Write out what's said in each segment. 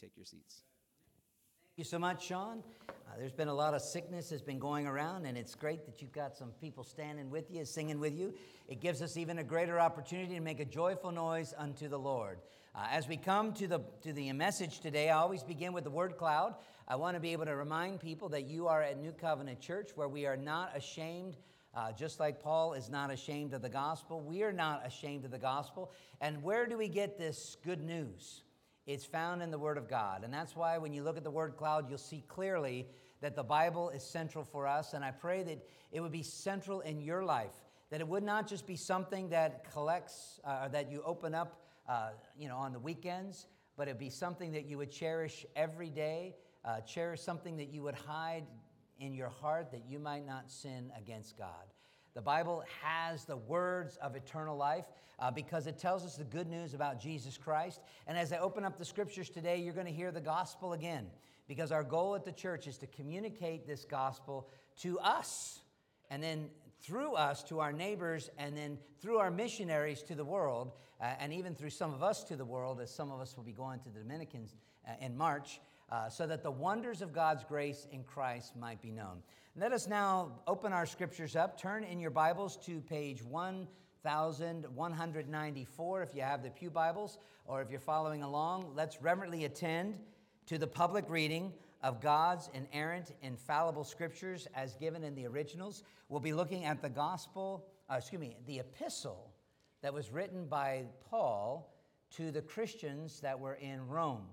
take your seats. Thank you so much, Sean. Uh, there's been a lot of sickness that's been going around, and it's great that you've got some people standing with you, singing with you. It gives us even a greater opportunity to make a joyful noise unto the Lord. Uh, as we come to the, to the message today, I always begin with the word cloud. I want to be able to remind people that you are at New Covenant Church where we are not ashamed. Uh, just like Paul is not ashamed of the gospel, we are not ashamed of the gospel. And where do we get this good news? It's found in the Word of God. And that's why when you look at the word cloud, you'll see clearly that the Bible is central for us. And I pray that it would be central in your life, that it would not just be something that collects, uh, that you open up uh, you know, on the weekends, but it'd be something that you would cherish every day, uh, cherish something that you would hide in your heart that you might not sin against God. The Bible has the words of eternal life uh, because it tells us the good news about Jesus Christ. And as I open up the scriptures today, you're going to hear the gospel again because our goal at the church is to communicate this gospel to us and then through us to our neighbors and then through our missionaries to the world uh, and even through some of us to the world as some of us will be going to the Dominicans uh, in March uh, so that the wonders of God's grace in Christ might be known. Let us now open our scriptures up. Turn in your Bibles to page 1194 if you have the Pew Bibles, or if you're following along. Let's reverently attend to the public reading of God's inerrant, infallible scriptures as given in the originals. We'll be looking at the gospel, uh, excuse me, the epistle that was written by Paul to the Christians that were in Rome.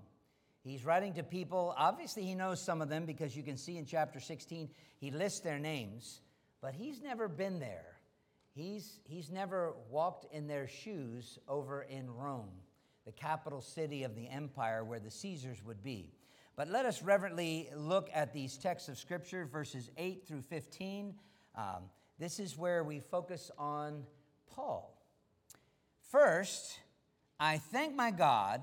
He's writing to people. Obviously, he knows some of them because you can see in chapter 16, he lists their names, but he's never been there. He's, he's never walked in their shoes over in Rome, the capital city of the empire where the Caesars would be. But let us reverently look at these texts of Scripture, verses 8 through 15. Um, this is where we focus on Paul. First, I thank my God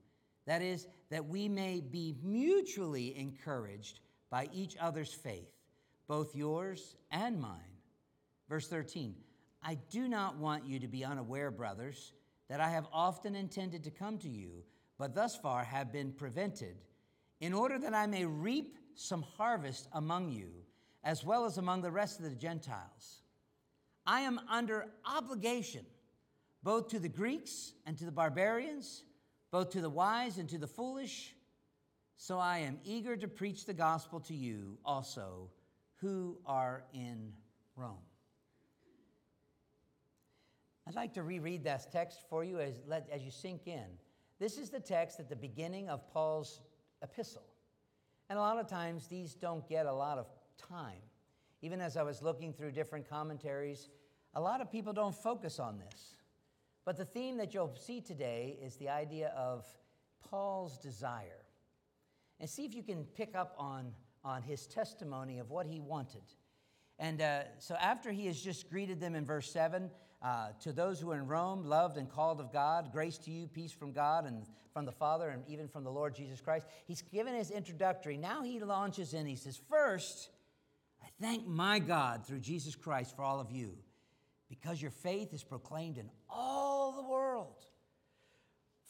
that is, that we may be mutually encouraged by each other's faith, both yours and mine. Verse 13 I do not want you to be unaware, brothers, that I have often intended to come to you, but thus far have been prevented, in order that I may reap some harvest among you, as well as among the rest of the Gentiles. I am under obligation both to the Greeks and to the barbarians both to the wise and to the foolish. So I am eager to preach the gospel to you also who are in Rome. I'd like to reread that text for you as, as you sink in. This is the text at the beginning of Paul's epistle. And a lot of times these don't get a lot of time. Even as I was looking through different commentaries, a lot of people don't focus on this. But the theme that you'll see today is the idea of Paul's desire. And see if you can pick up on, on his testimony of what he wanted. And uh, so, after he has just greeted them in verse 7, uh, to those who are in Rome, loved and called of God, grace to you, peace from God and from the Father, and even from the Lord Jesus Christ. He's given his introductory. Now he launches in. He says, First, I thank my God through Jesus Christ for all of you because your faith is proclaimed in.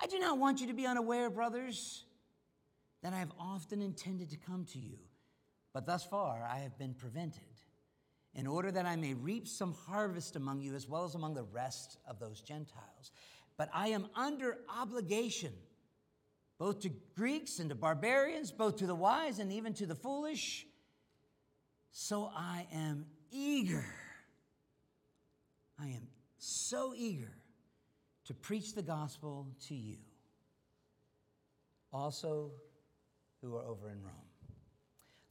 I do not want you to be unaware, brothers, that I have often intended to come to you, but thus far I have been prevented, in order that I may reap some harvest among you as well as among the rest of those Gentiles. But I am under obligation both to Greeks and to barbarians, both to the wise and even to the foolish. So I am eager. I am so eager to preach the gospel to you, also who are over in Rome.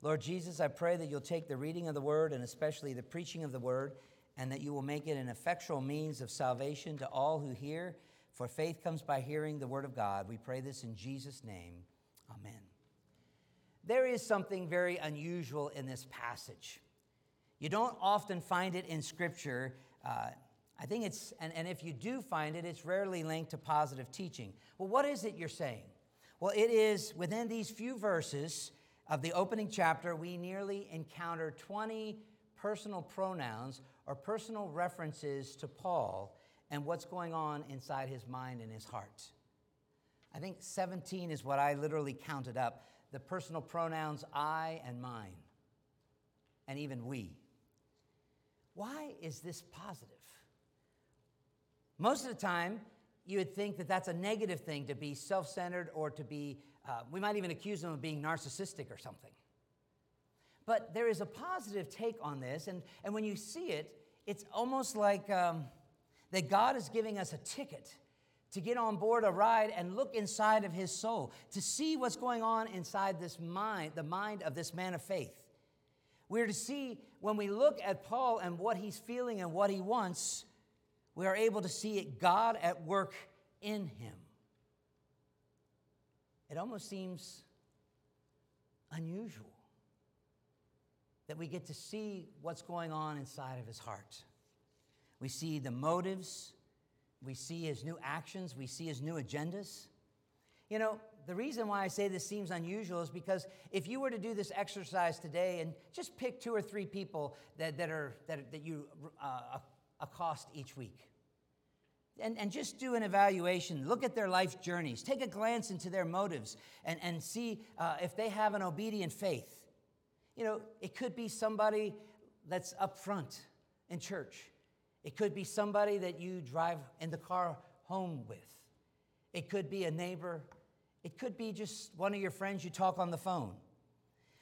Lord Jesus, I pray that you'll take the reading of the word and especially the preaching of the word, and that you will make it an effectual means of salvation to all who hear. For faith comes by hearing the word of God. We pray this in Jesus' name. Amen. There is something very unusual in this passage. You don't often find it in Scripture. Uh, I think it's, and, and if you do find it, it's rarely linked to positive teaching. Well, what is it you're saying? Well, it is within these few verses of the opening chapter, we nearly encounter 20 personal pronouns or personal references to Paul and what's going on inside his mind and his heart. I think 17 is what I literally counted up the personal pronouns I and mine, and even we. Why is this positive? Most of the time, you would think that that's a negative thing to be self centered or to be uh, we might even accuse them of being narcissistic or something. But there is a positive take on this, and, and when you see it, it's almost like um, that God is giving us a ticket to get on board a ride and look inside of his soul, to see what's going on inside this mind, the mind of this man of faith. We're to see when we look at Paul and what he's feeling and what he wants, we are able to see it God at work in him it almost seems unusual that we get to see what's going on inside of his heart. We see the motives, we see his new actions, we see his new agendas. You know, the reason why I say this seems unusual is because if you were to do this exercise today and just pick two or three people that, that, are, that, that you uh, accost each week, and, and just do an evaluation. Look at their life journeys. Take a glance into their motives and, and see uh, if they have an obedient faith. You know, it could be somebody that's up front in church, it could be somebody that you drive in the car home with, it could be a neighbor, it could be just one of your friends you talk on the phone.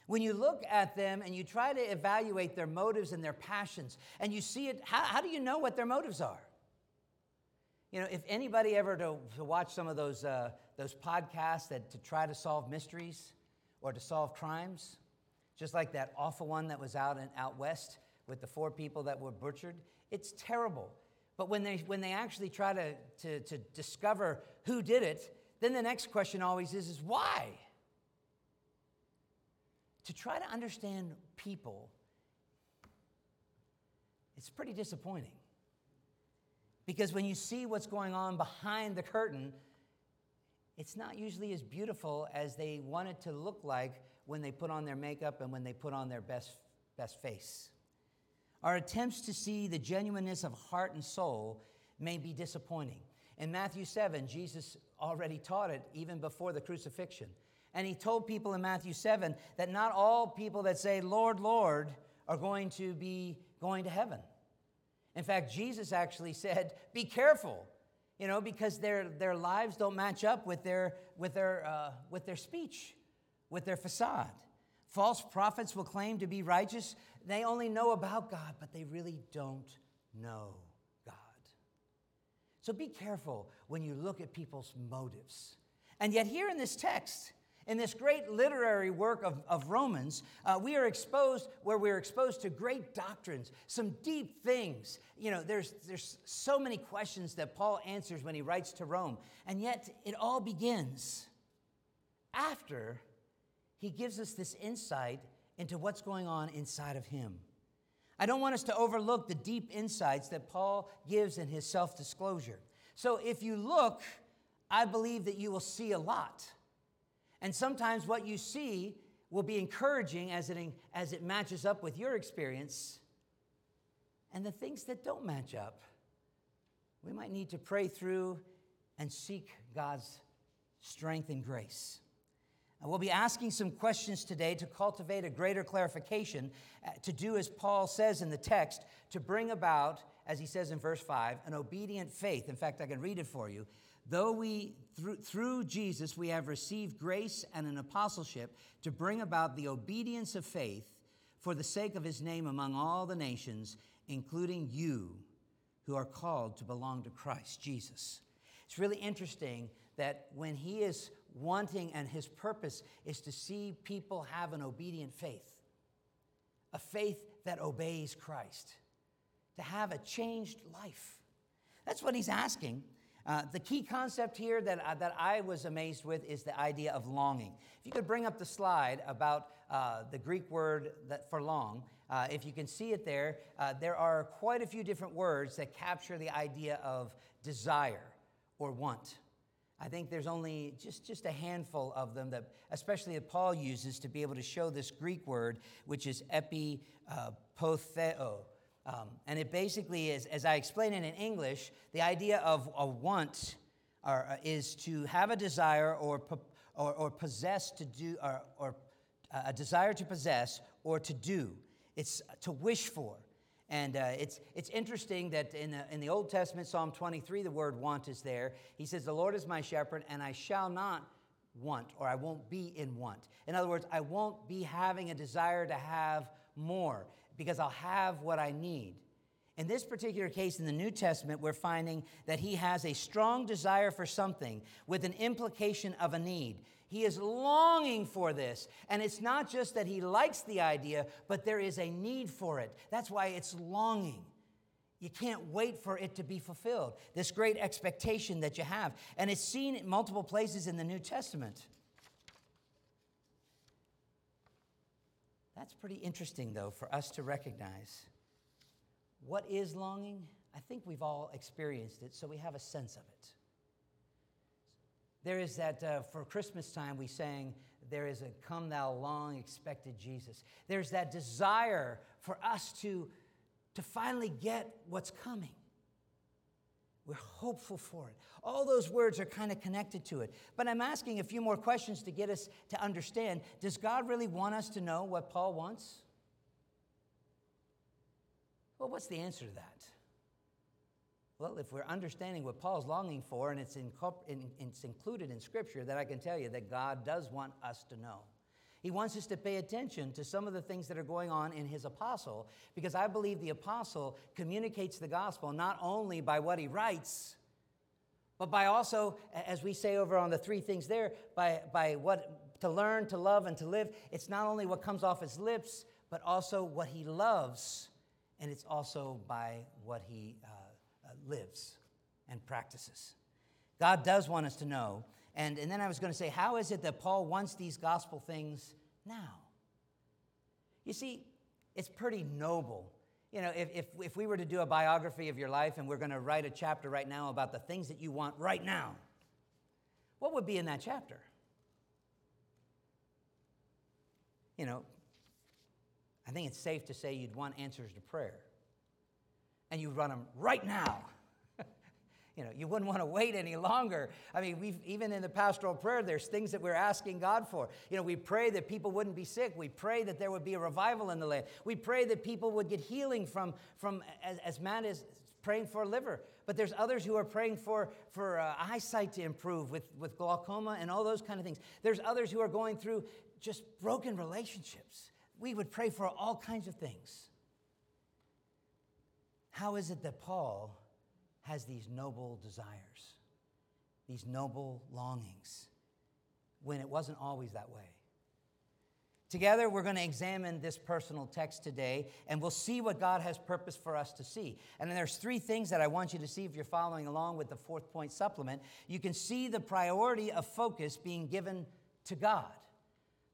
When you look at them and you try to evaluate their motives and their passions, and you see it, how, how do you know what their motives are? You know, if anybody ever to, to watch some of those, uh, those podcasts that to try to solve mysteries or to solve crimes, just like that awful one that was out in, out west with the four people that were butchered, it's terrible. But when they, when they actually try to, to, to discover who did it, then the next question always is, is why? To try to understand people, it's pretty disappointing. Because when you see what's going on behind the curtain, it's not usually as beautiful as they want it to look like when they put on their makeup and when they put on their best, best face. Our attempts to see the genuineness of heart and soul may be disappointing. In Matthew 7, Jesus already taught it even before the crucifixion. And he told people in Matthew 7 that not all people that say, Lord, Lord, are going to be going to heaven. In fact, Jesus actually said, Be careful, you know, because their, their lives don't match up with their, with, their, uh, with their speech, with their facade. False prophets will claim to be righteous. They only know about God, but they really don't know God. So be careful when you look at people's motives. And yet, here in this text, in this great literary work of, of Romans, uh, we are exposed where we're exposed to great doctrines, some deep things. You know, there's, there's so many questions that Paul answers when he writes to Rome. And yet, it all begins after he gives us this insight into what's going on inside of him. I don't want us to overlook the deep insights that Paul gives in his self disclosure. So, if you look, I believe that you will see a lot. And sometimes what you see will be encouraging as it, as it matches up with your experience. And the things that don't match up, we might need to pray through and seek God's strength and grace. And we'll be asking some questions today to cultivate a greater clarification, uh, to do as Paul says in the text, to bring about, as he says in verse 5, an obedient faith. In fact, I can read it for you though we through, through Jesus we have received grace and an apostleship to bring about the obedience of faith for the sake of his name among all the nations, including you who are called to belong to Christ Jesus. It's really interesting that when he is wanting and his purpose is to see people have an obedient faith, a faith that obeys Christ, to have a changed life. That's what he's asking. Uh, the key concept here that, uh, that I was amazed with is the idea of longing. If you could bring up the slide about uh, the Greek word that for long, uh, if you can see it there, uh, there are quite a few different words that capture the idea of desire or want. I think there's only just, just a handful of them that, especially that Paul uses to be able to show this Greek word, which is epipotheo. Um, and it basically is, as I explain it in English, the idea of a want or, uh, is to have a desire or, or, or possess to do, or, or uh, a desire to possess or to do. It's to wish for. And uh, it's, it's interesting that in the, in the Old Testament, Psalm 23, the word want is there. He says, The Lord is my shepherd, and I shall not want, or I won't be in want. In other words, I won't be having a desire to have more because I'll have what I need. In this particular case in the New Testament, we're finding that he has a strong desire for something with an implication of a need. He is longing for this. And it's not just that he likes the idea, but there is a need for it. That's why it's longing. You can't wait for it to be fulfilled. This great expectation that you have. And it's seen in multiple places in the New Testament. That's pretty interesting, though, for us to recognize. What is longing? I think we've all experienced it, so we have a sense of it. There is that, uh, for Christmas time, we sang, There is a come thou long expected Jesus. There's that desire for us to, to finally get what's coming. We're hopeful for it. All those words are kind of connected to it. But I'm asking a few more questions to get us to understand Does God really want us to know what Paul wants? Well, what's the answer to that? Well, if we're understanding what Paul's longing for, and it's, in, it's included in Scripture, then I can tell you that God does want us to know. He wants us to pay attention to some of the things that are going on in his apostle, because I believe the apostle communicates the gospel not only by what he writes, but by also, as we say over on the three things there, by, by what to learn, to love, and to live. It's not only what comes off his lips, but also what he loves, and it's also by what he uh, lives and practices. God does want us to know. And, and then I was going to say, how is it that Paul wants these gospel things now? You see, it's pretty noble. You know, if, if, if we were to do a biography of your life and we're going to write a chapter right now about the things that you want right now, what would be in that chapter? You know, I think it's safe to say you'd want answers to prayer and you run them right now. You know, you wouldn't want to wait any longer. I mean, we've even in the pastoral prayer, there's things that we're asking God for. You know, we pray that people wouldn't be sick. We pray that there would be a revival in the land. We pray that people would get healing from from as, as man is praying for a liver. But there's others who are praying for, for uh, eyesight to improve with, with glaucoma and all those kind of things. There's others who are going through just broken relationships. We would pray for all kinds of things. How is it that Paul has these noble desires, these noble longings, when it wasn't always that way? Together, we're going to examine this personal text today, and we'll see what God has purpose for us to see. And then there's three things that I want you to see if you're following along with the fourth point supplement. You can see the priority of focus being given to God.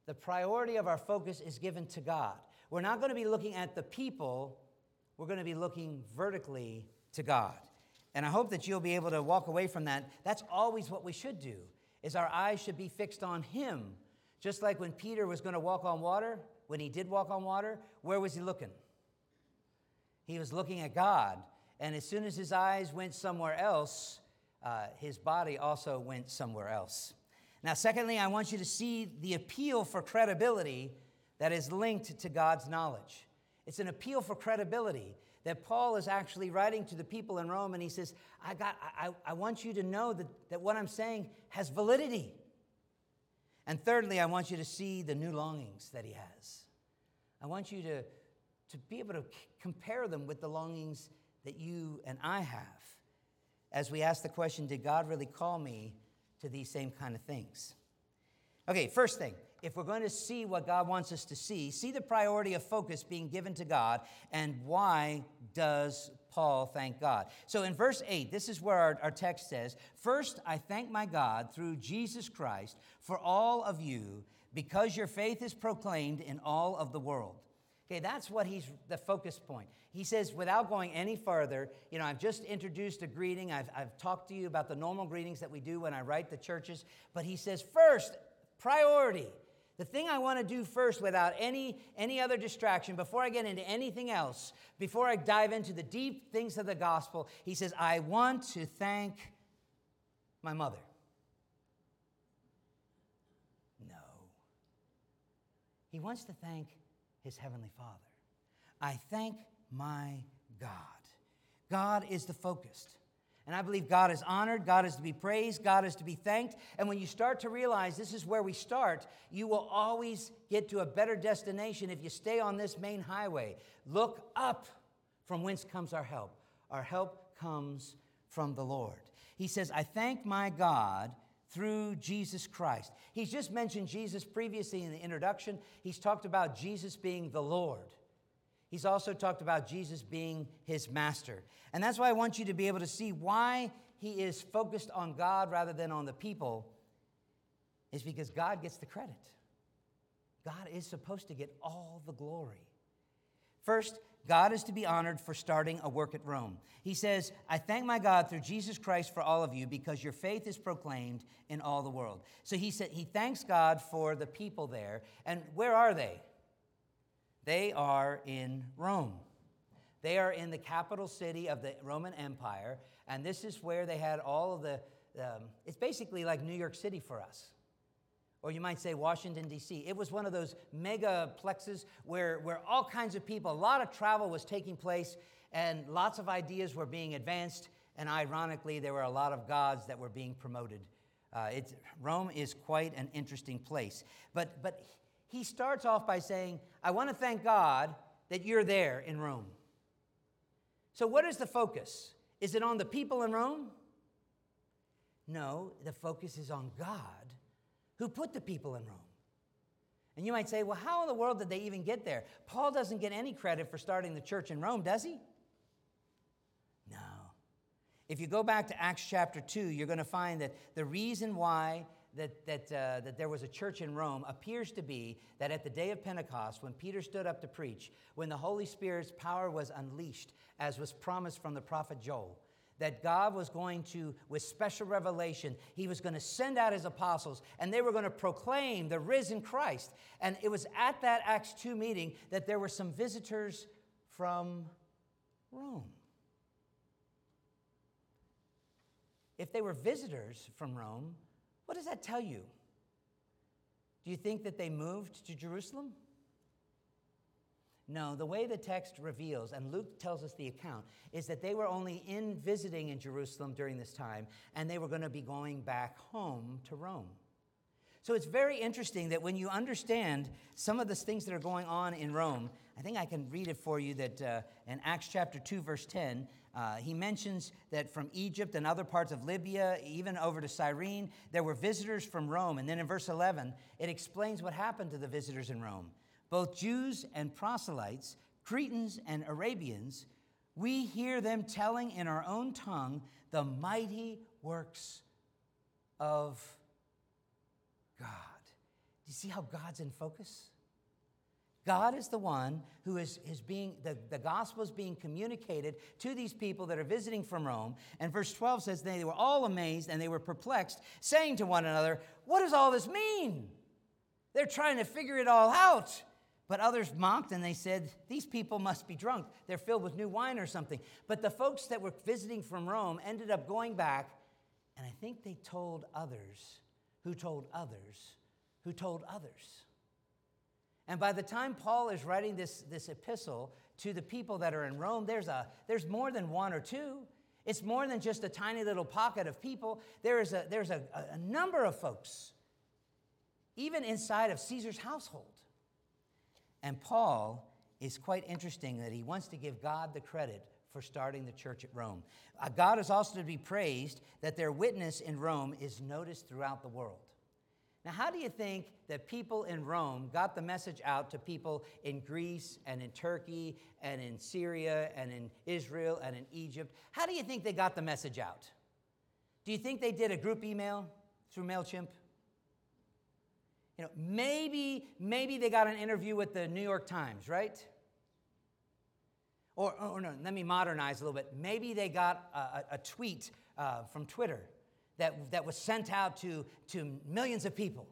The priority of our focus is given to God. We're not going to be looking at the people we're going to be looking vertically to God. And I hope that you'll be able to walk away from that. That's always what we should do. Is our eyes should be fixed on him. Just like when Peter was going to walk on water, when he did walk on water, where was he looking? He was looking at God. And as soon as his eyes went somewhere else, uh, his body also went somewhere else. Now, secondly, I want you to see the appeal for credibility that is linked to God's knowledge. It's an appeal for credibility that Paul is actually writing to the people in Rome and he says, I, got, I, I want you to know that, that what I'm saying has validity. And thirdly, I want you to see the new longings that he has. I want you to, to be able to c- compare them with the longings that you and I have as we ask the question Did God really call me to these same kind of things? Okay, first thing, if we're going to see what God wants us to see, see the priority of focus being given to God, and why does Paul thank God? So in verse 8, this is where our, our text says First, I thank my God through Jesus Christ for all of you, because your faith is proclaimed in all of the world. Okay, that's what he's the focus point. He says, without going any further, you know, I've just introduced a greeting. I've, I've talked to you about the normal greetings that we do when I write the churches. But he says, first, priority. The thing I want to do first without any, any other distraction, before I get into anything else, before I dive into the deep things of the gospel, he says, I want to thank my mother. No. He wants to thank his heavenly Father. I thank my God. God is the focused. And I believe God is honored, God is to be praised, God is to be thanked. And when you start to realize this is where we start, you will always get to a better destination if you stay on this main highway. Look up from whence comes our help. Our help comes from the Lord. He says, I thank my God through Jesus Christ. He's just mentioned Jesus previously in the introduction. He's talked about Jesus being the Lord. He's also talked about Jesus being his master. And that's why I want you to be able to see why he is focused on God rather than on the people, is because God gets the credit. God is supposed to get all the glory. First, God is to be honored for starting a work at Rome. He says, I thank my God through Jesus Christ for all of you because your faith is proclaimed in all the world. So he said he thanks God for the people there. And where are they? They are in Rome. They are in the capital city of the Roman Empire, and this is where they had all of the, um, it's basically like New York City for us. Or you might say Washington, D.C. It was one of those mega plexes where, where all kinds of people, a lot of travel was taking place, and lots of ideas were being advanced, and ironically, there were a lot of gods that were being promoted. Uh, Rome is quite an interesting place. But, but he starts off by saying, I want to thank God that you're there in Rome. So, what is the focus? Is it on the people in Rome? No, the focus is on God who put the people in Rome. And you might say, well, how in the world did they even get there? Paul doesn't get any credit for starting the church in Rome, does he? No. If you go back to Acts chapter 2, you're going to find that the reason why that, that, uh, that there was a church in Rome appears to be that at the day of Pentecost, when Peter stood up to preach, when the Holy Spirit's power was unleashed, as was promised from the prophet Joel, that God was going to, with special revelation, He was going to send out His apostles and they were going to proclaim the risen Christ. And it was at that Acts 2 meeting that there were some visitors from Rome. If they were visitors from Rome, what does that tell you? Do you think that they moved to Jerusalem? No, the way the text reveals, and Luke tells us the account, is that they were only in visiting in Jerusalem during this time, and they were going to be going back home to Rome. So it's very interesting that when you understand some of the things that are going on in Rome, I think I can read it for you that uh, in Acts chapter 2, verse 10, uh, he mentions that from Egypt and other parts of Libya, even over to Cyrene, there were visitors from Rome. And then in verse 11, it explains what happened to the visitors in Rome. Both Jews and proselytes, Cretans and Arabians, we hear them telling in our own tongue the mighty works of God. Do you see how God's in focus? God is the one who is, is being, the, the gospel is being communicated to these people that are visiting from Rome. And verse 12 says, They were all amazed and they were perplexed, saying to one another, What does all this mean? They're trying to figure it all out. But others mocked and they said, These people must be drunk. They're filled with new wine or something. But the folks that were visiting from Rome ended up going back, and I think they told others who told others who told others. And by the time Paul is writing this, this epistle to the people that are in Rome, there's, a, there's more than one or two. It's more than just a tiny little pocket of people. There is a, there's a, a number of folks, even inside of Caesar's household. And Paul is quite interesting that he wants to give God the credit for starting the church at Rome. Uh, God is also to be praised that their witness in Rome is noticed throughout the world. Now, how do you think that people in Rome got the message out to people in Greece and in Turkey and in Syria and in Israel and in Egypt? How do you think they got the message out? Do you think they did a group email through MailChimp? You know, maybe, maybe they got an interview with the New York Times, right? Or, or no, let me modernize a little bit. Maybe they got a, a tweet uh, from Twitter that, that was sent out to, to millions of people.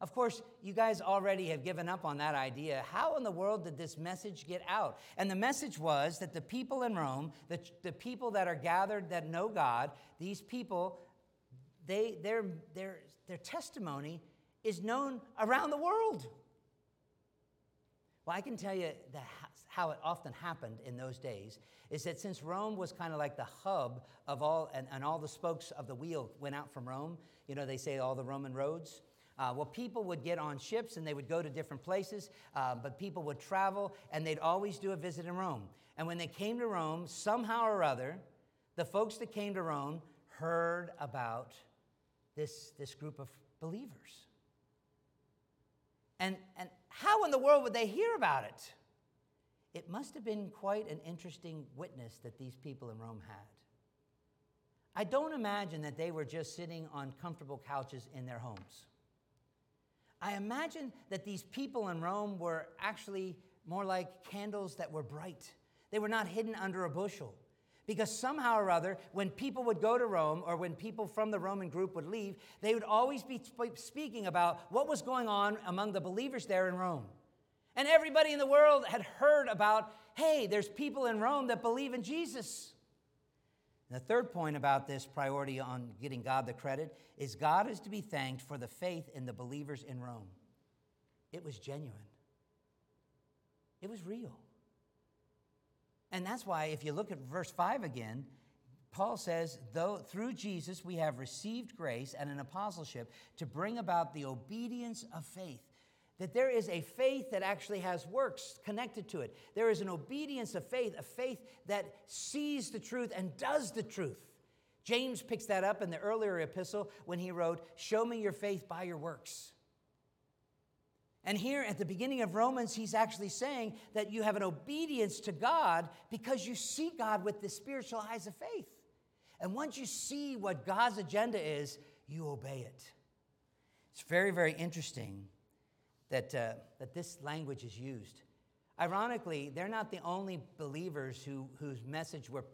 Of course, you guys already have given up on that idea. How in the world did this message get out? And the message was that the people in Rome, the, the people that are gathered that know God, these people, they, their, their, their testimony is known around the world. Well, I can tell you the, how it often happened in those days is that since Rome was kind of like the hub of all, and, and all the spokes of the wheel went out from Rome, you know, they say all the Roman roads. Uh, well, people would get on ships and they would go to different places, uh, but people would travel and they'd always do a visit in Rome. And when they came to Rome, somehow or other, the folks that came to Rome heard about this, this group of believers. And, and how in the world would they hear about it? It must have been quite an interesting witness that these people in Rome had. I don't imagine that they were just sitting on comfortable couches in their homes. I imagine that these people in Rome were actually more like candles that were bright. They were not hidden under a bushel. Because somehow or other, when people would go to Rome or when people from the Roman group would leave, they would always be speaking about what was going on among the believers there in Rome. And everybody in the world had heard about hey, there's people in Rome that believe in Jesus. And the third point about this priority on getting God the credit is God is to be thanked for the faith in the believers in Rome. It was genuine, it was real. And that's why, if you look at verse 5 again, Paul says, though through Jesus we have received grace and an apostleship to bring about the obedience of faith. That there is a faith that actually has works connected to it. There is an obedience of faith, a faith that sees the truth and does the truth. James picks that up in the earlier epistle when he wrote, Show me your faith by your works. And here at the beginning of Romans, he's actually saying that you have an obedience to God because you see God with the spiritual eyes of faith. And once you see what God's agenda is, you obey it. It's very, very interesting that, uh, that this language is used. Ironically, they're not the only believers who, whose message were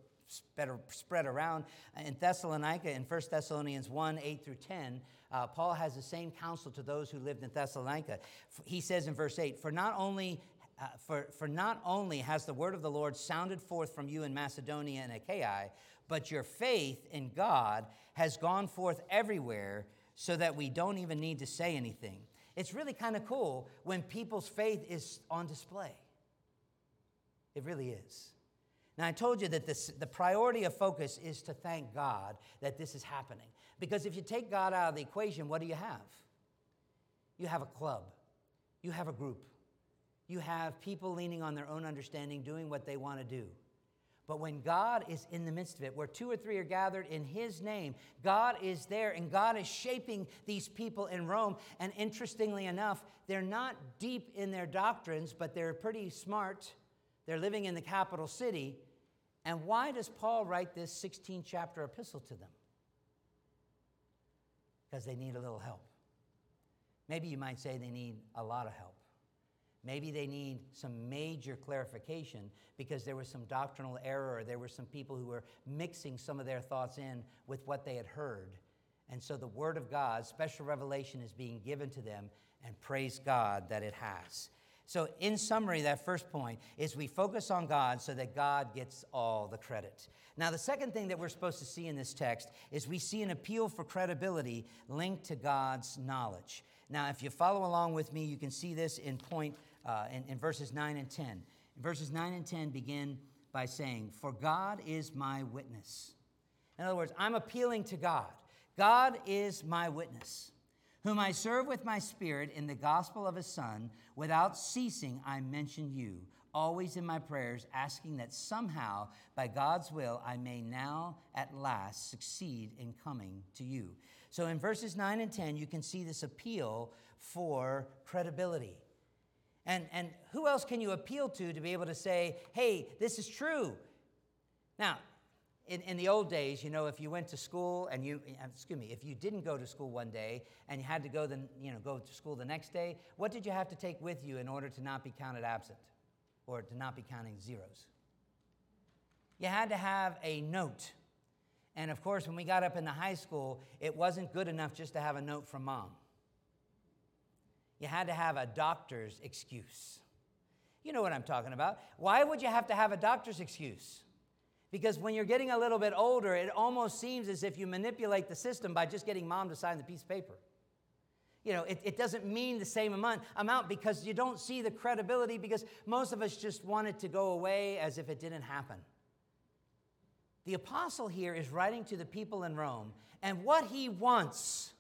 spread, around. In Thessalonica, in 1 Thessalonians 1 8 through 10, uh, Paul has the same counsel to those who lived in Thessalonica. He says in verse 8, For not only uh, for, for not only has the word of the Lord sounded forth from you in Macedonia and Achaia, but your faith in God has gone forth everywhere so that we don't even need to say anything. It's really kind of cool when people's faith is on display. It really is. Now, I told you that this, the priority of focus is to thank God that this is happening. Because if you take God out of the equation, what do you have? You have a club, you have a group, you have people leaning on their own understanding, doing what they want to do. But when God is in the midst of it, where two or three are gathered in His name, God is there and God is shaping these people in Rome. And interestingly enough, they're not deep in their doctrines, but they're pretty smart. They're living in the capital city. And why does Paul write this 16 chapter epistle to them? because they need a little help. Maybe you might say they need a lot of help. Maybe they need some major clarification because there was some doctrinal error. There were some people who were mixing some of their thoughts in with what they had heard. And so the Word of God, special revelation, is being given to them, and praise God that it has. So, in summary, that first point is we focus on God so that God gets all the credit. Now, the second thing that we're supposed to see in this text is we see an appeal for credibility linked to God's knowledge. Now, if you follow along with me, you can see this in point uh, in, in verses 9 and 10. Verses 9 and 10 begin by saying, For God is my witness. In other words, I'm appealing to God. God is my witness, whom I serve with my spirit in the gospel of his Son. Without ceasing, I mention you, always in my prayers, asking that somehow, by God's will, I may now at last succeed in coming to you. So in verses 9 and 10, you can see this appeal for credibility. And, and who else can you appeal to to be able to say, hey, this is true? Now, in, in the old days, you know, if you went to school and you, uh, excuse me, if you didn't go to school one day and you had to go, the, you know, go to school the next day, what did you have to take with you in order to not be counted absent or to not be counting zeros? You had to have a note. And of course, when we got up in the high school, it wasn't good enough just to have a note from mom you had to have a doctor's excuse. You know what I'm talking about. Why would you have to have a doctor's excuse? Because when you're getting a little bit older, it almost seems as if you manipulate the system by just getting mom to sign the piece of paper. You know, it, it doesn't mean the same amount, amount because you don't see the credibility because most of us just want it to go away as if it didn't happen. The apostle here is writing to the people in Rome, and what he wants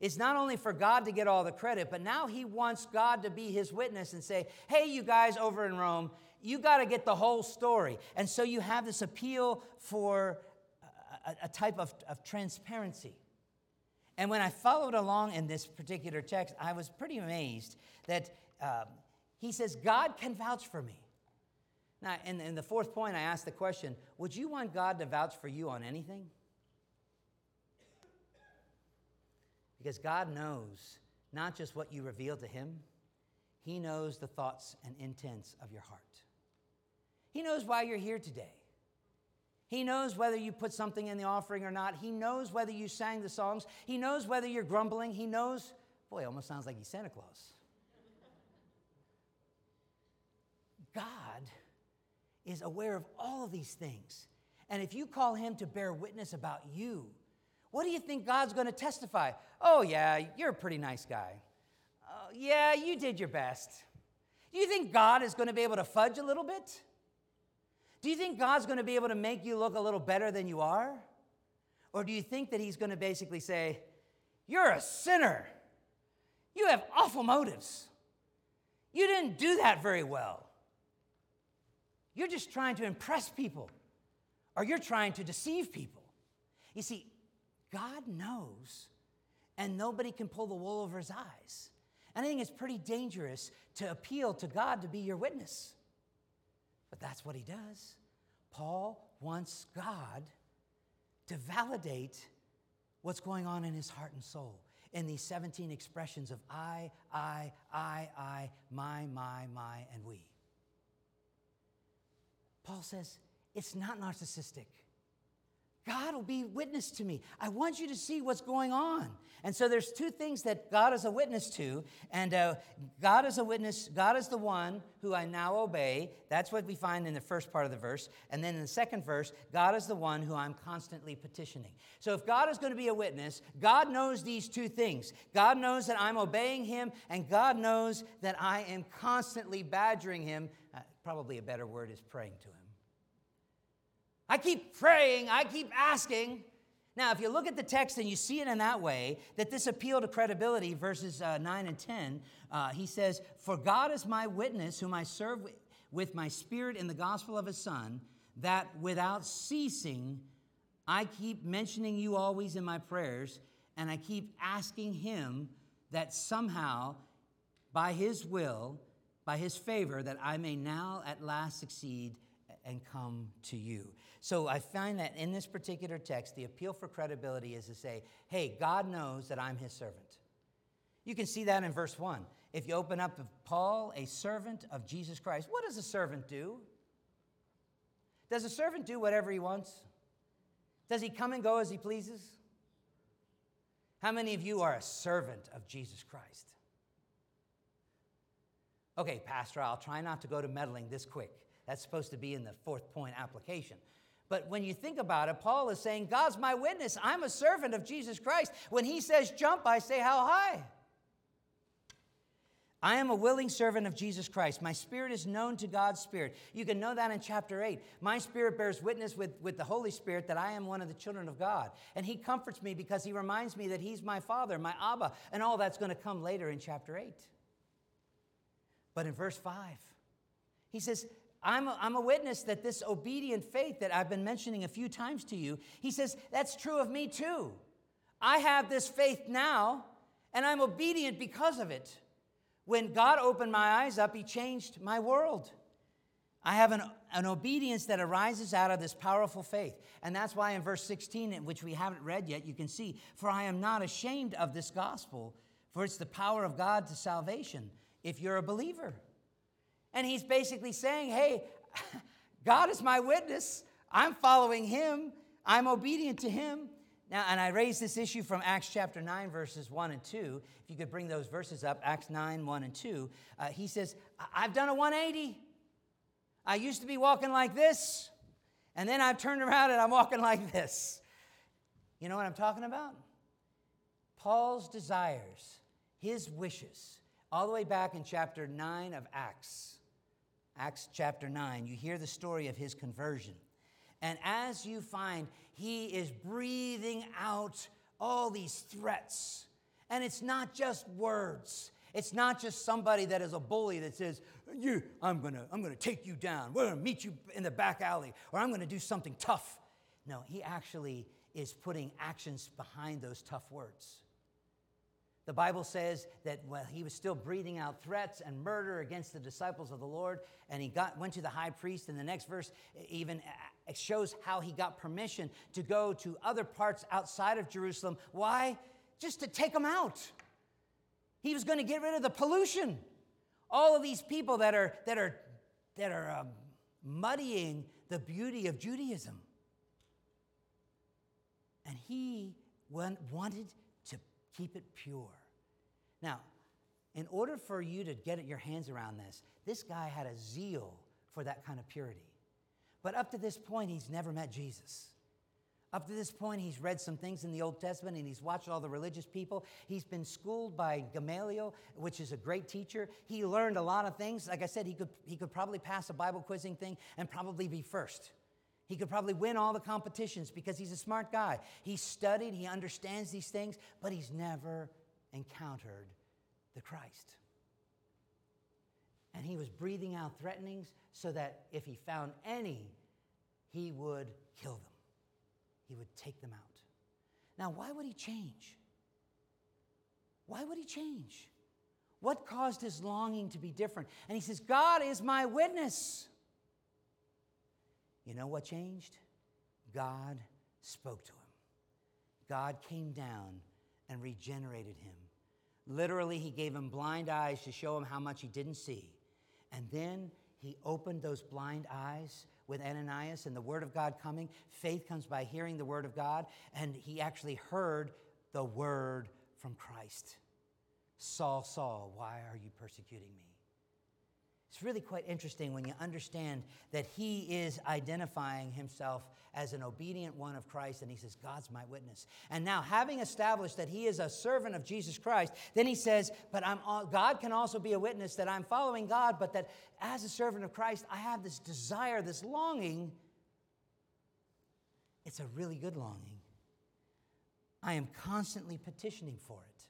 is not only for God to get all the credit, but now he wants God to be his witness and say, hey, you guys over in Rome, you got to get the whole story. And so you have this appeal for a, a type of, of, transparency. And when I followed along in this particular text, I was pretty amazed that um, he says, God can vouch for me. Now, in, in the fourth point, I asked the question Would you want God to vouch for you on anything? Because God knows not just what you reveal to Him, He knows the thoughts and intents of your heart. He knows why you're here today. He knows whether you put something in the offering or not. He knows whether you sang the songs. He knows whether you're grumbling. He knows, boy, it almost sounds like he's Santa Claus. God is aware of all of these things. And if you call him to bear witness about you, what do you think God's going to testify? Oh, yeah, you're a pretty nice guy. Oh, yeah, you did your best. Do you think God is going to be able to fudge a little bit? Do you think God's going to be able to make you look a little better than you are? Or do you think that He's going to basically say, You're a sinner. You have awful motives. You didn't do that very well. You're just trying to impress people, or you're trying to deceive people. You see, God knows, and nobody can pull the wool over his eyes. And I think it's pretty dangerous to appeal to God to be your witness. But that's what he does. Paul wants God to validate what's going on in his heart and soul in these 17 expressions of I, I, I, I, my, my, my, and we. Paul says it's not narcissistic. God will be witness to me. I want you to see what's going on. And so there's two things that God is a witness to. And uh, God is a witness, God is the one who I now obey. That's what we find in the first part of the verse. And then in the second verse, God is the one who I'm constantly petitioning. So if God is going to be a witness, God knows these two things. God knows that I'm obeying Him, and God knows that I am constantly badgering Him. Uh, probably a better word is praying to Him. I keep praying, I keep asking. Now, if you look at the text and you see it in that way, that this appeal to credibility, verses uh, 9 and 10, uh, he says, For God is my witness, whom I serve with my spirit in the gospel of his Son, that without ceasing I keep mentioning you always in my prayers, and I keep asking him that somehow, by his will, by his favor, that I may now at last succeed and come to you. So I find that in this particular text, the appeal for credibility is to say, hey, God knows that I'm his servant. You can see that in verse 1. If you open up Paul, a servant of Jesus Christ, what does a servant do? Does a servant do whatever he wants? Does he come and go as he pleases? How many of you are a servant of Jesus Christ? Okay, Pastor, I'll try not to go to meddling this quick. That's supposed to be in the fourth point application. But when you think about it, Paul is saying, God's my witness. I'm a servant of Jesus Christ. When he says jump, I say, How high? I am a willing servant of Jesus Christ. My spirit is known to God's spirit. You can know that in chapter 8. My spirit bears witness with, with the Holy Spirit that I am one of the children of God. And he comforts me because he reminds me that he's my father, my Abba, and all that's going to come later in chapter 8. But in verse 5, he says, I'm a, I'm a witness that this obedient faith that I've been mentioning a few times to you, he says, that's true of me too. I have this faith now, and I'm obedient because of it. When God opened my eyes up, He changed my world. I have an, an obedience that arises out of this powerful faith. And that's why in verse 16, which we haven't read yet, you can see, For I am not ashamed of this gospel, for it's the power of God to salvation if you're a believer. And he's basically saying, Hey, God is my witness. I'm following him. I'm obedient to him. Now, and I raised this issue from Acts chapter 9, verses 1 and 2. If you could bring those verses up, Acts 9, 1 and 2. Uh, he says, I've done a 180. I used to be walking like this, and then I've turned around and I'm walking like this. You know what I'm talking about? Paul's desires, his wishes, all the way back in chapter 9 of Acts. Acts chapter 9, you hear the story of his conversion. And as you find, he is breathing out all these threats. And it's not just words. It's not just somebody that is a bully that says, you, I'm gonna, I'm gonna take you down. We're gonna meet you in the back alley, or I'm gonna do something tough. No, he actually is putting actions behind those tough words. The Bible says that while he was still breathing out threats and murder against the disciples of the Lord, and he got, went to the high priest, And the next verse even shows how he got permission to go to other parts outside of Jerusalem. Why? Just to take them out. He was going to get rid of the pollution. All of these people that are, that are, that are um, muddying the beauty of Judaism. And he wanted keep it pure. Now, in order for you to get your hands around this, this guy had a zeal for that kind of purity. But up to this point, he's never met Jesus. Up to this point, he's read some things in the Old Testament and he's watched all the religious people. He's been schooled by Gamaliel, which is a great teacher. He learned a lot of things. Like I said, he could, he could probably pass a Bible quizzing thing and probably be first. He could probably win all the competitions because he's a smart guy. He studied, he understands these things, but he's never encountered the Christ. And he was breathing out threatenings so that if he found any, he would kill them. He would take them out. Now, why would he change? Why would he change? What caused his longing to be different? And he says, God is my witness. You know what changed? God spoke to him. God came down and regenerated him. Literally, he gave him blind eyes to show him how much he didn't see. And then he opened those blind eyes with Ananias and the word of God coming. Faith comes by hearing the word of God, and he actually heard the word from Christ Saul, Saul, why are you persecuting me? It's really quite interesting when you understand that he is identifying himself as an obedient one of Christ, and he says, God's my witness. And now, having established that he is a servant of Jesus Christ, then he says, But I'm, God can also be a witness that I'm following God, but that as a servant of Christ, I have this desire, this longing. It's a really good longing. I am constantly petitioning for it.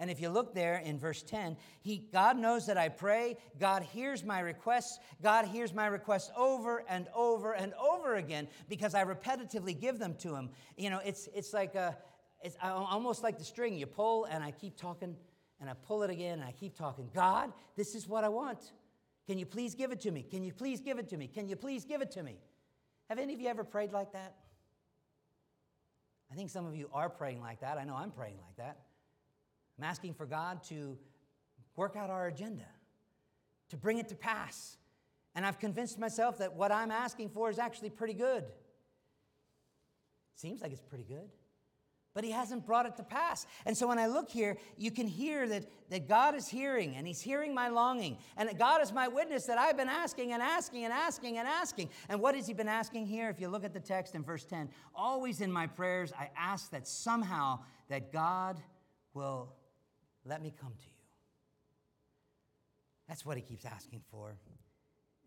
And if you look there in verse 10, he, God knows that I pray. God hears my requests. God hears my requests over and over and over again because I repetitively give them to him. You know, it's, it's like a, it's almost like the string. You pull and I keep talking and I pull it again and I keep talking. God, this is what I want. Can you please give it to me? Can you please give it to me? Can you please give it to me? Have any of you ever prayed like that? I think some of you are praying like that. I know I'm praying like that. I'm asking for God to work out our agenda, to bring it to pass. And I've convinced myself that what I'm asking for is actually pretty good. Seems like it's pretty good. But he hasn't brought it to pass. And so when I look here, you can hear that, that God is hearing, and he's hearing my longing. And God is my witness that I've been asking and asking and asking and asking. And what has he been asking here? If you look at the text in verse 10, always in my prayers, I ask that somehow that God will let me come to you. That's what he keeps asking for.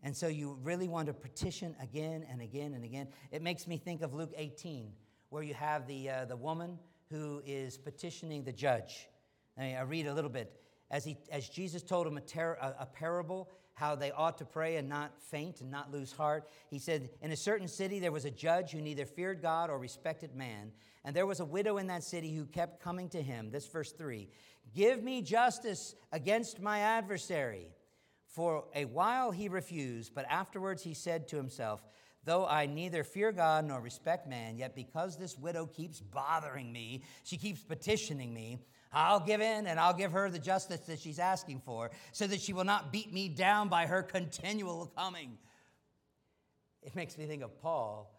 And so you really want to petition again and again and again. It makes me think of Luke 18, where you have the, uh, the woman who is petitioning the judge. I, I read a little bit. As, he, as Jesus told him a, ter- a, a parable, how they ought to pray and not faint and not lose heart. He said, In a certain city there was a judge who neither feared God or respected man. And there was a widow in that city who kept coming to him. This verse 3 Give me justice against my adversary. For a while he refused, but afterwards he said to himself, Though I neither fear God nor respect man, yet because this widow keeps bothering me, she keeps petitioning me, I'll give in and I'll give her the justice that she's asking for, so that she will not beat me down by her continual coming. It makes me think of Paul,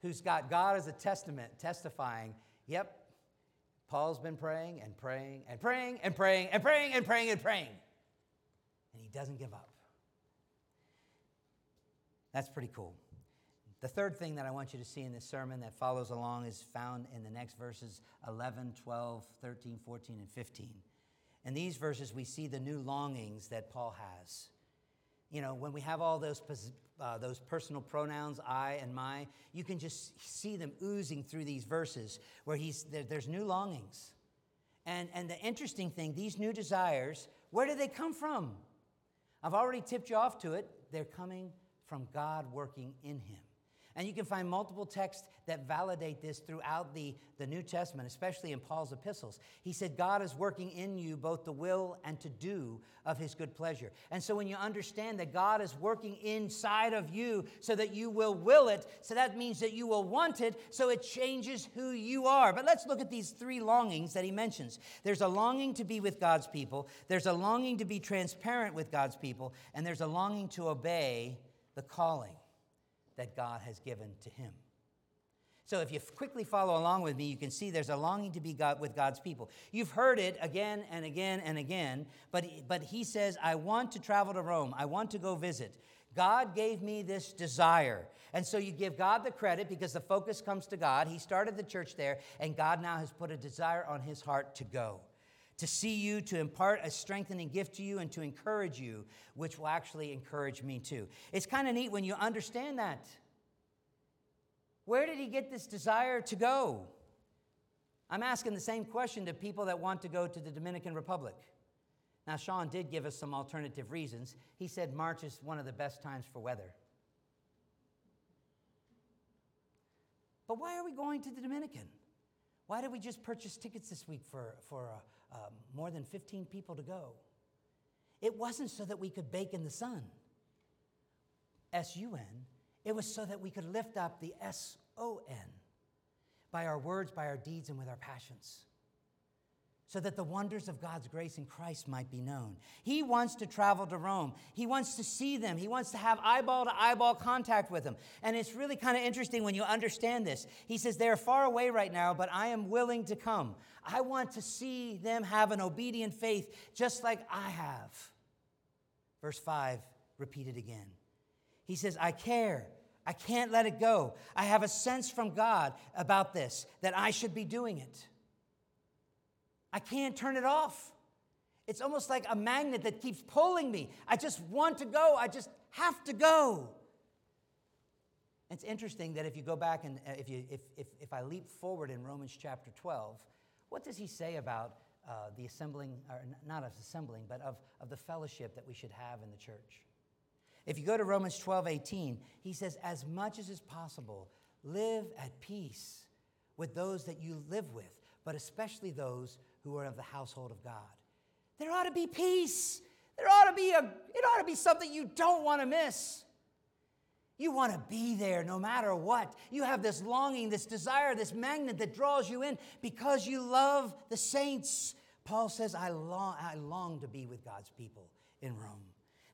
who's got God as a testament, testifying, Yep, Paul's been praying and praying and praying and praying and praying and praying and praying and he doesn't give up. That's pretty cool. The third thing that I want you to see in this sermon that follows along is found in the next verses 11, 12, 13, 14, and 15. In these verses, we see the new longings that Paul has. You know, when we have all those, uh, those personal pronouns, I and my, you can just see them oozing through these verses where he's, there, there's new longings. And, and the interesting thing, these new desires, where do they come from? I've already tipped you off to it. They're coming from God working in him. And you can find multiple texts that validate this throughout the, the New Testament, especially in Paul's epistles. He said, God is working in you both the will and to do of his good pleasure. And so when you understand that God is working inside of you so that you will will it, so that means that you will want it, so it changes who you are. But let's look at these three longings that he mentions there's a longing to be with God's people, there's a longing to be transparent with God's people, and there's a longing to obey the calling that God has given to him. So if you quickly follow along with me, you can see there's a longing to be God with God's people. You've heard it again and again and again, but, but he says, I want to travel to Rome. I want to go visit. God gave me this desire. And so you give God the credit because the focus comes to God. He started the church there, and God now has put a desire on his heart to go, to see you, to impart a strengthening gift to you, and to encourage you, which will actually encourage me too. It's kind of neat when you understand that. Where did he get this desire to go? I'm asking the same question to people that want to go to the Dominican Republic. Now, Sean did give us some alternative reasons. He said March is one of the best times for weather. But why are we going to the Dominican? Why did we just purchase tickets this week for, for uh, uh, more than 15 people to go? It wasn't so that we could bake in the sun, S U N. It was so that we could lift up the S O N by our words, by our deeds, and with our passions. So that the wonders of God's grace in Christ might be known. He wants to travel to Rome. He wants to see them. He wants to have eyeball to eyeball contact with them. And it's really kind of interesting when you understand this. He says, They're far away right now, but I am willing to come. I want to see them have an obedient faith just like I have. Verse 5, repeated again. He says, I care. I can't let it go. I have a sense from God about this that I should be doing it. I can't turn it off. It's almost like a magnet that keeps pulling me. I just want to go. I just have to go. It's interesting that if you go back and uh, if, you, if, if, if I leap forward in Romans chapter 12, what does he say about uh, the assembling, or not of assembling, but of, of the fellowship that we should have in the church? If you go to Romans 12, 18, he says, As much as is possible, live at peace with those that you live with, but especially those who are of the household of God. There ought to be peace. There ought to be a, it ought to be something you don't want to miss. You want to be there no matter what. You have this longing, this desire, this magnet that draws you in because you love the saints. Paul says, I long, I long to be with God's people in Rome.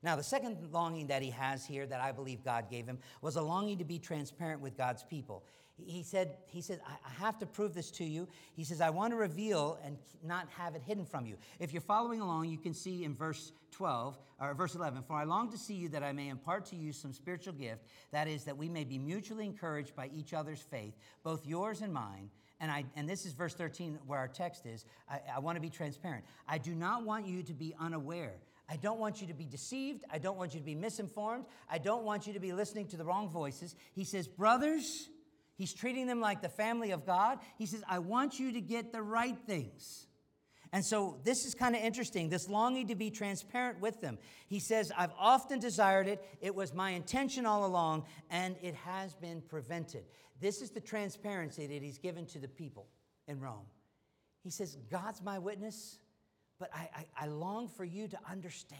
Now, the second longing that he has here that I believe God gave him was a longing to be transparent with God's people. He said, he said, I have to prove this to you. He says, I want to reveal and not have it hidden from you. If you're following along, you can see in verse 12, or verse 11, For I long to see you that I may impart to you some spiritual gift, that is, that we may be mutually encouraged by each other's faith, both yours and mine. And, I, and this is verse 13 where our text is. I, I want to be transparent. I do not want you to be unaware I don't want you to be deceived. I don't want you to be misinformed. I don't want you to be listening to the wrong voices. He says, Brothers, he's treating them like the family of God. He says, I want you to get the right things. And so this is kind of interesting, this longing to be transparent with them. He says, I've often desired it. It was my intention all along, and it has been prevented. This is the transparency that he's given to the people in Rome. He says, God's my witness, but I, I, I long for you to understand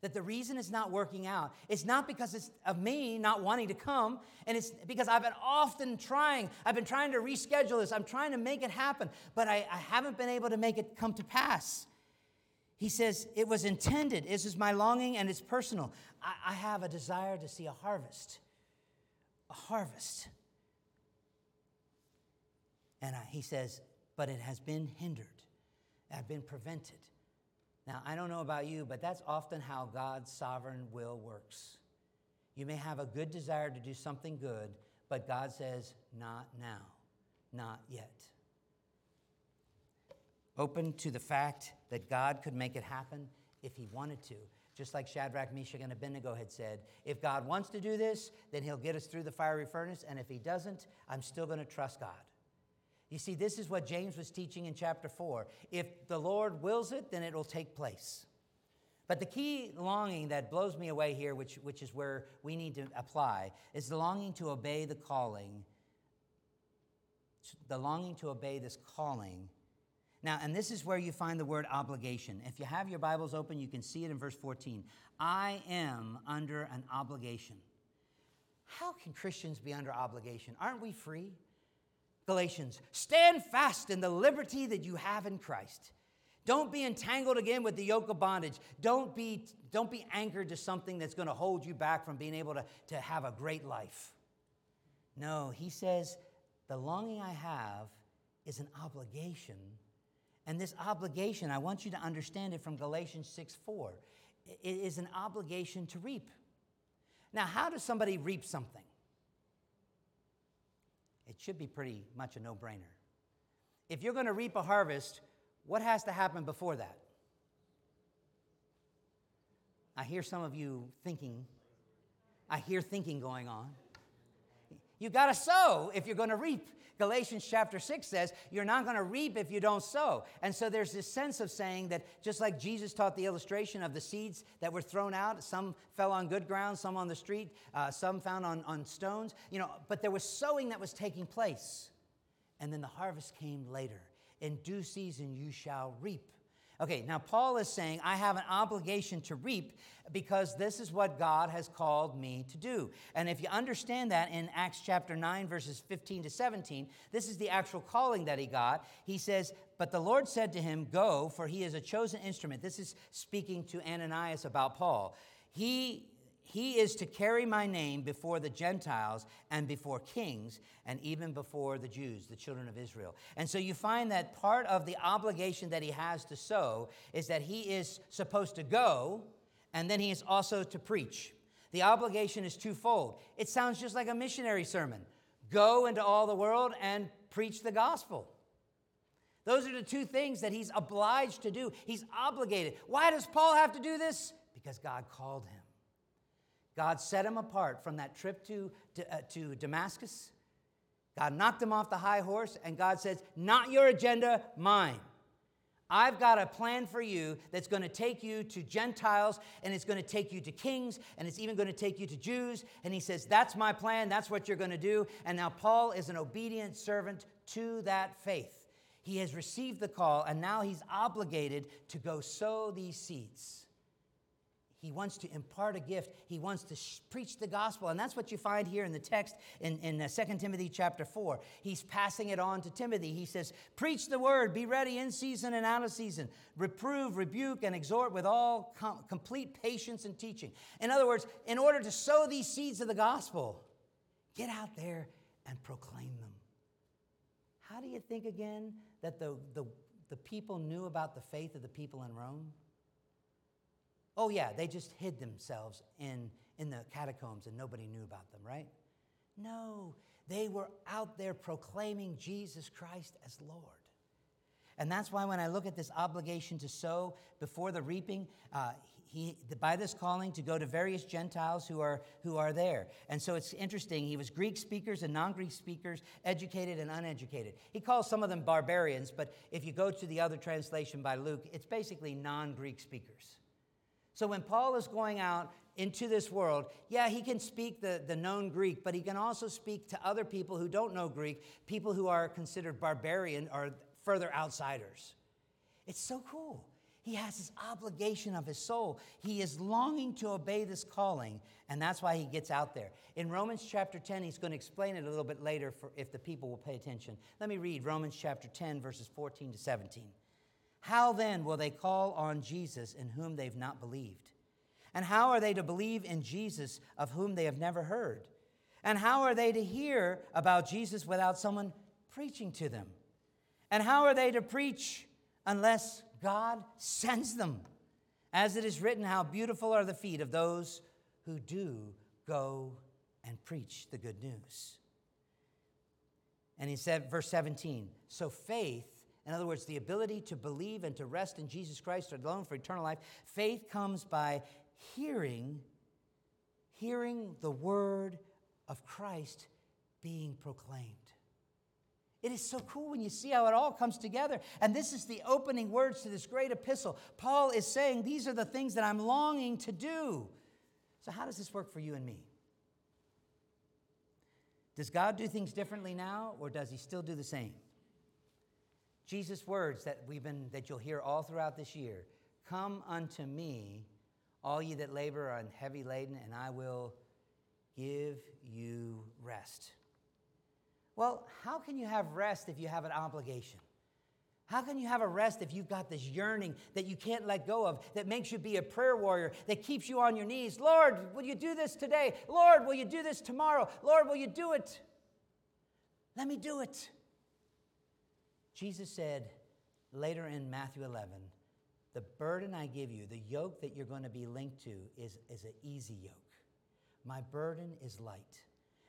that the reason it's not working out is not because it's of me not wanting to come, and it's because I've been often trying. I've been trying to reschedule this. I'm trying to make it happen, but I, I haven't been able to make it come to pass. He says, It was intended. This is my longing, and it's personal. I, I have a desire to see a harvest. A harvest. And I, he says, But it has been hindered, I've been prevented. Now, I don't know about you, but that's often how God's sovereign will works. You may have a good desire to do something good, but God says, not now, not yet. Open to the fact that God could make it happen if he wanted to. Just like Shadrach, Meshach, and Abednego had said, if God wants to do this, then he'll get us through the fiery furnace, and if he doesn't, I'm still going to trust God. You see, this is what James was teaching in chapter 4. If the Lord wills it, then it will take place. But the key longing that blows me away here, which, which is where we need to apply, is the longing to obey the calling, the longing to obey this calling. Now, and this is where you find the word obligation. If you have your Bibles open, you can see it in verse 14. I am under an obligation. How can Christians be under obligation? Aren't we free? Galatians, stand fast in the liberty that you have in Christ. Don't be entangled again with the yoke of bondage. Don't be, don't be anchored to something that's going to hold you back from being able to, to have a great life. No, he says, the longing I have is an obligation. And this obligation, I want you to understand it from Galatians 6 4. It is an obligation to reap. Now, how does somebody reap something? It should be pretty much a no brainer. If you're going to reap a harvest, what has to happen before that? I hear some of you thinking, I hear thinking going on. You got to sow if you're going to reap. Galatians chapter 6 says, You're not going to reap if you don't sow. And so there's this sense of saying that just like Jesus taught the illustration of the seeds that were thrown out, some fell on good ground, some on the street, uh, some found on, on stones, you know, but there was sowing that was taking place. And then the harvest came later. In due season you shall reap. Okay, now Paul is saying, I have an obligation to reap because this is what God has called me to do. And if you understand that in Acts chapter 9, verses 15 to 17, this is the actual calling that he got. He says, But the Lord said to him, Go, for he is a chosen instrument. This is speaking to Ananias about Paul. He he is to carry my name before the Gentiles and before kings and even before the Jews, the children of Israel. And so you find that part of the obligation that he has to sow is that he is supposed to go and then he is also to preach. The obligation is twofold. It sounds just like a missionary sermon go into all the world and preach the gospel. Those are the two things that he's obliged to do. He's obligated. Why does Paul have to do this? Because God called him. God set him apart from that trip to, to, uh, to Damascus. God knocked him off the high horse, and God says, Not your agenda, mine. I've got a plan for you that's going to take you to Gentiles, and it's going to take you to kings, and it's even going to take you to Jews. And he says, That's my plan. That's what you're going to do. And now Paul is an obedient servant to that faith. He has received the call, and now he's obligated to go sow these seeds. He wants to impart a gift. He wants to sh- preach the gospel. And that's what you find here in the text in, in uh, 2 Timothy chapter 4. He's passing it on to Timothy. He says, Preach the word, be ready in season and out of season. Reprove, rebuke, and exhort with all com- complete patience and teaching. In other words, in order to sow these seeds of the gospel, get out there and proclaim them. How do you think again that the, the, the people knew about the faith of the people in Rome? Oh, yeah, they just hid themselves in, in the catacombs and nobody knew about them, right? No, they were out there proclaiming Jesus Christ as Lord. And that's why when I look at this obligation to sow before the reaping, uh, he, by this calling to go to various Gentiles who are, who are there. And so it's interesting. He was Greek speakers and non Greek speakers, educated and uneducated. He calls some of them barbarians, but if you go to the other translation by Luke, it's basically non Greek speakers. So when Paul is going out into this world, yeah, he can speak the, the known Greek, but he can also speak to other people who don't know Greek, people who are considered barbarian or further outsiders. It's so cool. He has this obligation of his soul. He is longing to obey this calling, and that's why he gets out there. In Romans chapter 10, he's going to explain it a little bit later for, if the people will pay attention. Let me read Romans chapter 10, verses 14 to 17. How then will they call on Jesus in whom they've not believed? And how are they to believe in Jesus of whom they have never heard? And how are they to hear about Jesus without someone preaching to them? And how are they to preach unless God sends them? As it is written, how beautiful are the feet of those who do go and preach the good news. And he said, verse 17, so faith, in other words, the ability to believe and to rest in Jesus Christ alone for eternal life, faith comes by hearing, hearing the word of Christ being proclaimed. It is so cool when you see how it all comes together. And this is the opening words to this great epistle. Paul is saying, These are the things that I'm longing to do. So, how does this work for you and me? Does God do things differently now, or does he still do the same? Jesus' words that we've been that you'll hear all throughout this year, come unto me, all ye that labor and heavy laden, and I will give you rest. Well, how can you have rest if you have an obligation? How can you have a rest if you've got this yearning that you can't let go of, that makes you be a prayer warrior, that keeps you on your knees? Lord, will you do this today? Lord, will you do this tomorrow? Lord, will you do it? Let me do it. Jesus said later in Matthew 11, the burden I give you, the yoke that you're going to be linked to, is, is an easy yoke. My burden is light.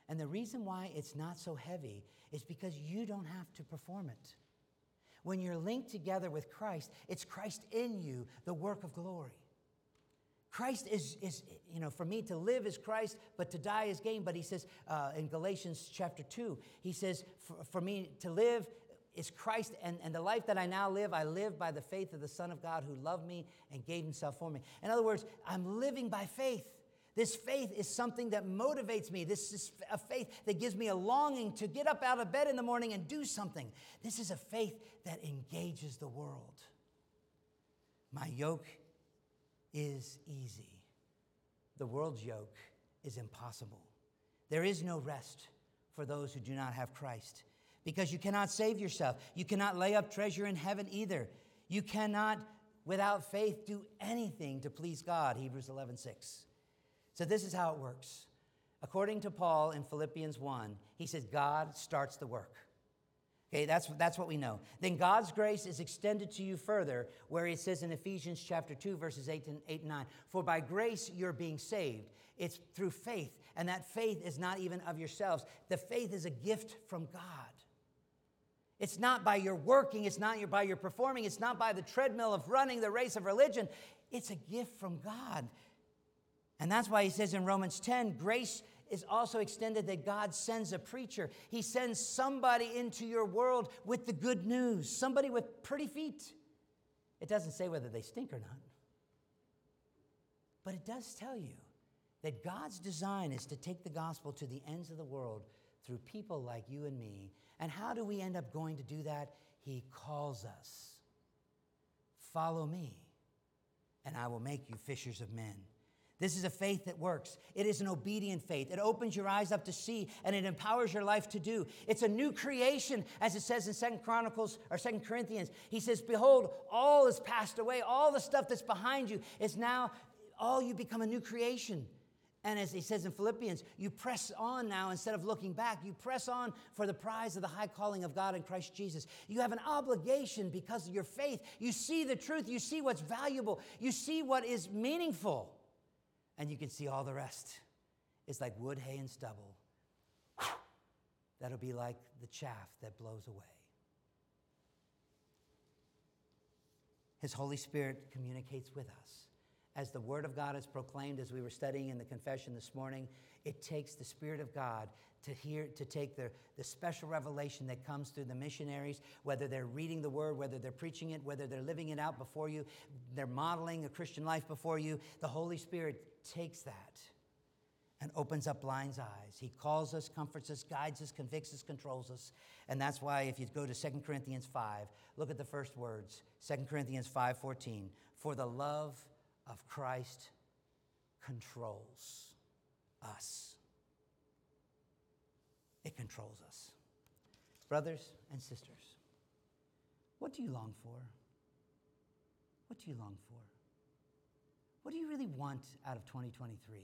And the reason why it's not so heavy is because you don't have to perform it. When you're linked together with Christ, it's Christ in you, the work of glory. Christ is, is, you know, for me to live is Christ, but to die is gain. But he says uh, in Galatians chapter 2, he says, for, for me to live is Christ, and, and the life that I now live, I live by the faith of the Son of God who loved me and gave himself for me. In other words, I'm living by faith. This faith is something that motivates me. This is a faith that gives me a longing to get up out of bed in the morning and do something. This is a faith that engages the world. My yoke is easy, the world's yoke is impossible. There is no rest for those who do not have Christ because you cannot save yourself. You cannot lay up treasure in heaven either. You cannot, without faith, do anything to please God. Hebrews 11 6. So, this is how it works. According to Paul in Philippians 1, he says, God starts the work. Okay, that's, that's what we know. Then God's grace is extended to you further, where he says in Ephesians chapter 2, verses 8 and, 8 and 9, For by grace you're being saved. It's through faith, and that faith is not even of yourselves. The faith is a gift from God. It's not by your working, it's not by your performing, it's not by the treadmill of running the race of religion. It's a gift from God. And that's why he says in Romans 10 grace is also extended that God sends a preacher. He sends somebody into your world with the good news, somebody with pretty feet. It doesn't say whether they stink or not, but it does tell you that God's design is to take the gospel to the ends of the world through people like you and me. And how do we end up going to do that? He calls us Follow me, and I will make you fishers of men. This is a faith that works. It is an obedient faith. It opens your eyes up to see and it empowers your life to do. It's a new creation, as it says in Second Chronicles or Second Corinthians. He says, Behold, all is passed away. All the stuff that's behind you is now, all you become a new creation. And as he says in Philippians, you press on now instead of looking back. You press on for the prize of the high calling of God in Christ Jesus. You have an obligation because of your faith. You see the truth. You see what's valuable. You see what is meaningful and you can see all the rest. It's like wood, hay, and stubble. That'll be like the chaff that blows away. His Holy Spirit communicates with us. As the Word of God is proclaimed, as we were studying in the confession this morning, it takes the Spirit of God to hear, to take the, the special revelation that comes through the missionaries, whether they're reading the Word, whether they're preaching it, whether they're living it out before you, they're modeling a Christian life before you. The Holy Spirit takes that and opens up blind eyes. He calls us, comforts us, guides us, convicts us, controls us. And that's why if you go to 2 Corinthians 5, look at the first words. 2 Corinthians 5:14. For the love of Christ controls us. It controls us. Brothers and sisters, what do you long for? What do you long for? What do you really want out of 2023?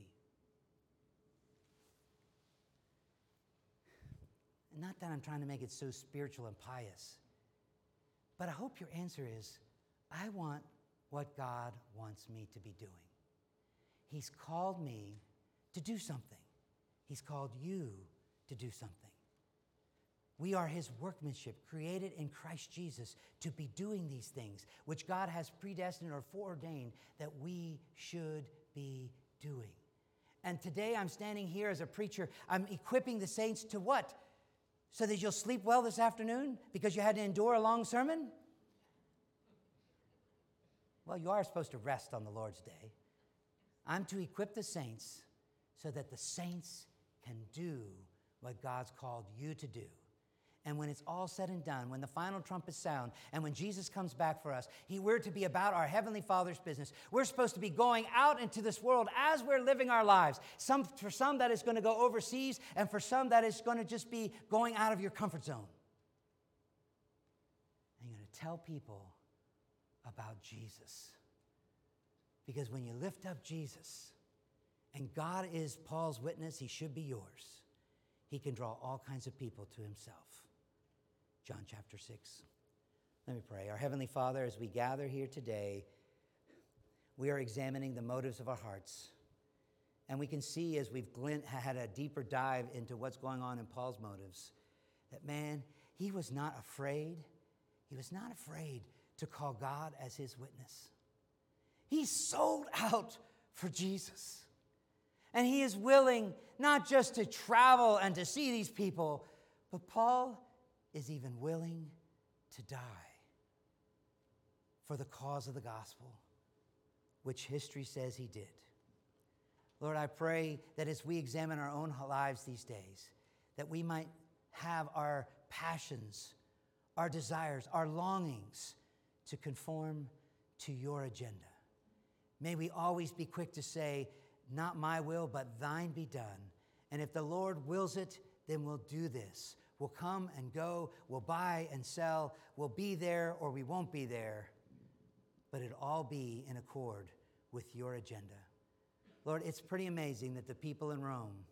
And not that I'm trying to make it so spiritual and pious, but I hope your answer is I want what God wants me to be doing. He's called me to do something, He's called you to do something. We are his workmanship, created in Christ Jesus to be doing these things, which God has predestined or foreordained that we should be doing. And today I'm standing here as a preacher. I'm equipping the saints to what? So that you'll sleep well this afternoon because you had to endure a long sermon? Well, you are supposed to rest on the Lord's day. I'm to equip the saints so that the saints can do what God's called you to do. And when it's all said and done, when the final trumpet sound, and when Jesus comes back for us, he, we're to be about our Heavenly Father's business. We're supposed to be going out into this world as we're living our lives. Some, for some, that is going to go overseas, and for some, that is going to just be going out of your comfort zone. And you're going to tell people about Jesus. Because when you lift up Jesus, and God is Paul's witness, he should be yours, he can draw all kinds of people to himself. John chapter 6. Let me pray. Our Heavenly Father, as we gather here today, we are examining the motives of our hearts. And we can see as we've had a deeper dive into what's going on in Paul's motives that, man, he was not afraid. He was not afraid to call God as his witness. He sold out for Jesus. And he is willing not just to travel and to see these people, but Paul is even willing to die for the cause of the gospel, which history says he did. Lord, I pray that as we examine our own lives these days, that we might have our passions, our desires, our longings to conform to your agenda. May we always be quick to say, Not my will, but thine be done. And if the Lord wills it, then we'll do this. We'll come and go, we'll buy and sell, we'll be there or we won't be there, but it all be in accord with your agenda. Lord, it's pretty amazing that the people in Rome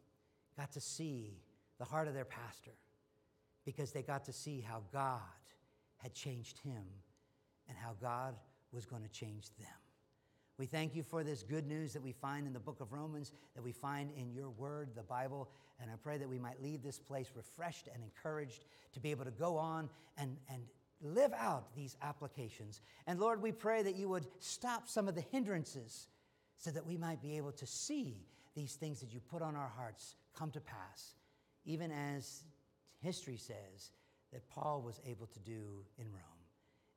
got to see the heart of their pastor because they got to see how God had changed him and how God was going to change them. We thank you for this good news that we find in the book of Romans, that we find in your word, the Bible. And I pray that we might leave this place refreshed and encouraged to be able to go on and, and live out these applications. And Lord, we pray that you would stop some of the hindrances so that we might be able to see these things that you put on our hearts come to pass, even as history says that Paul was able to do in Rome.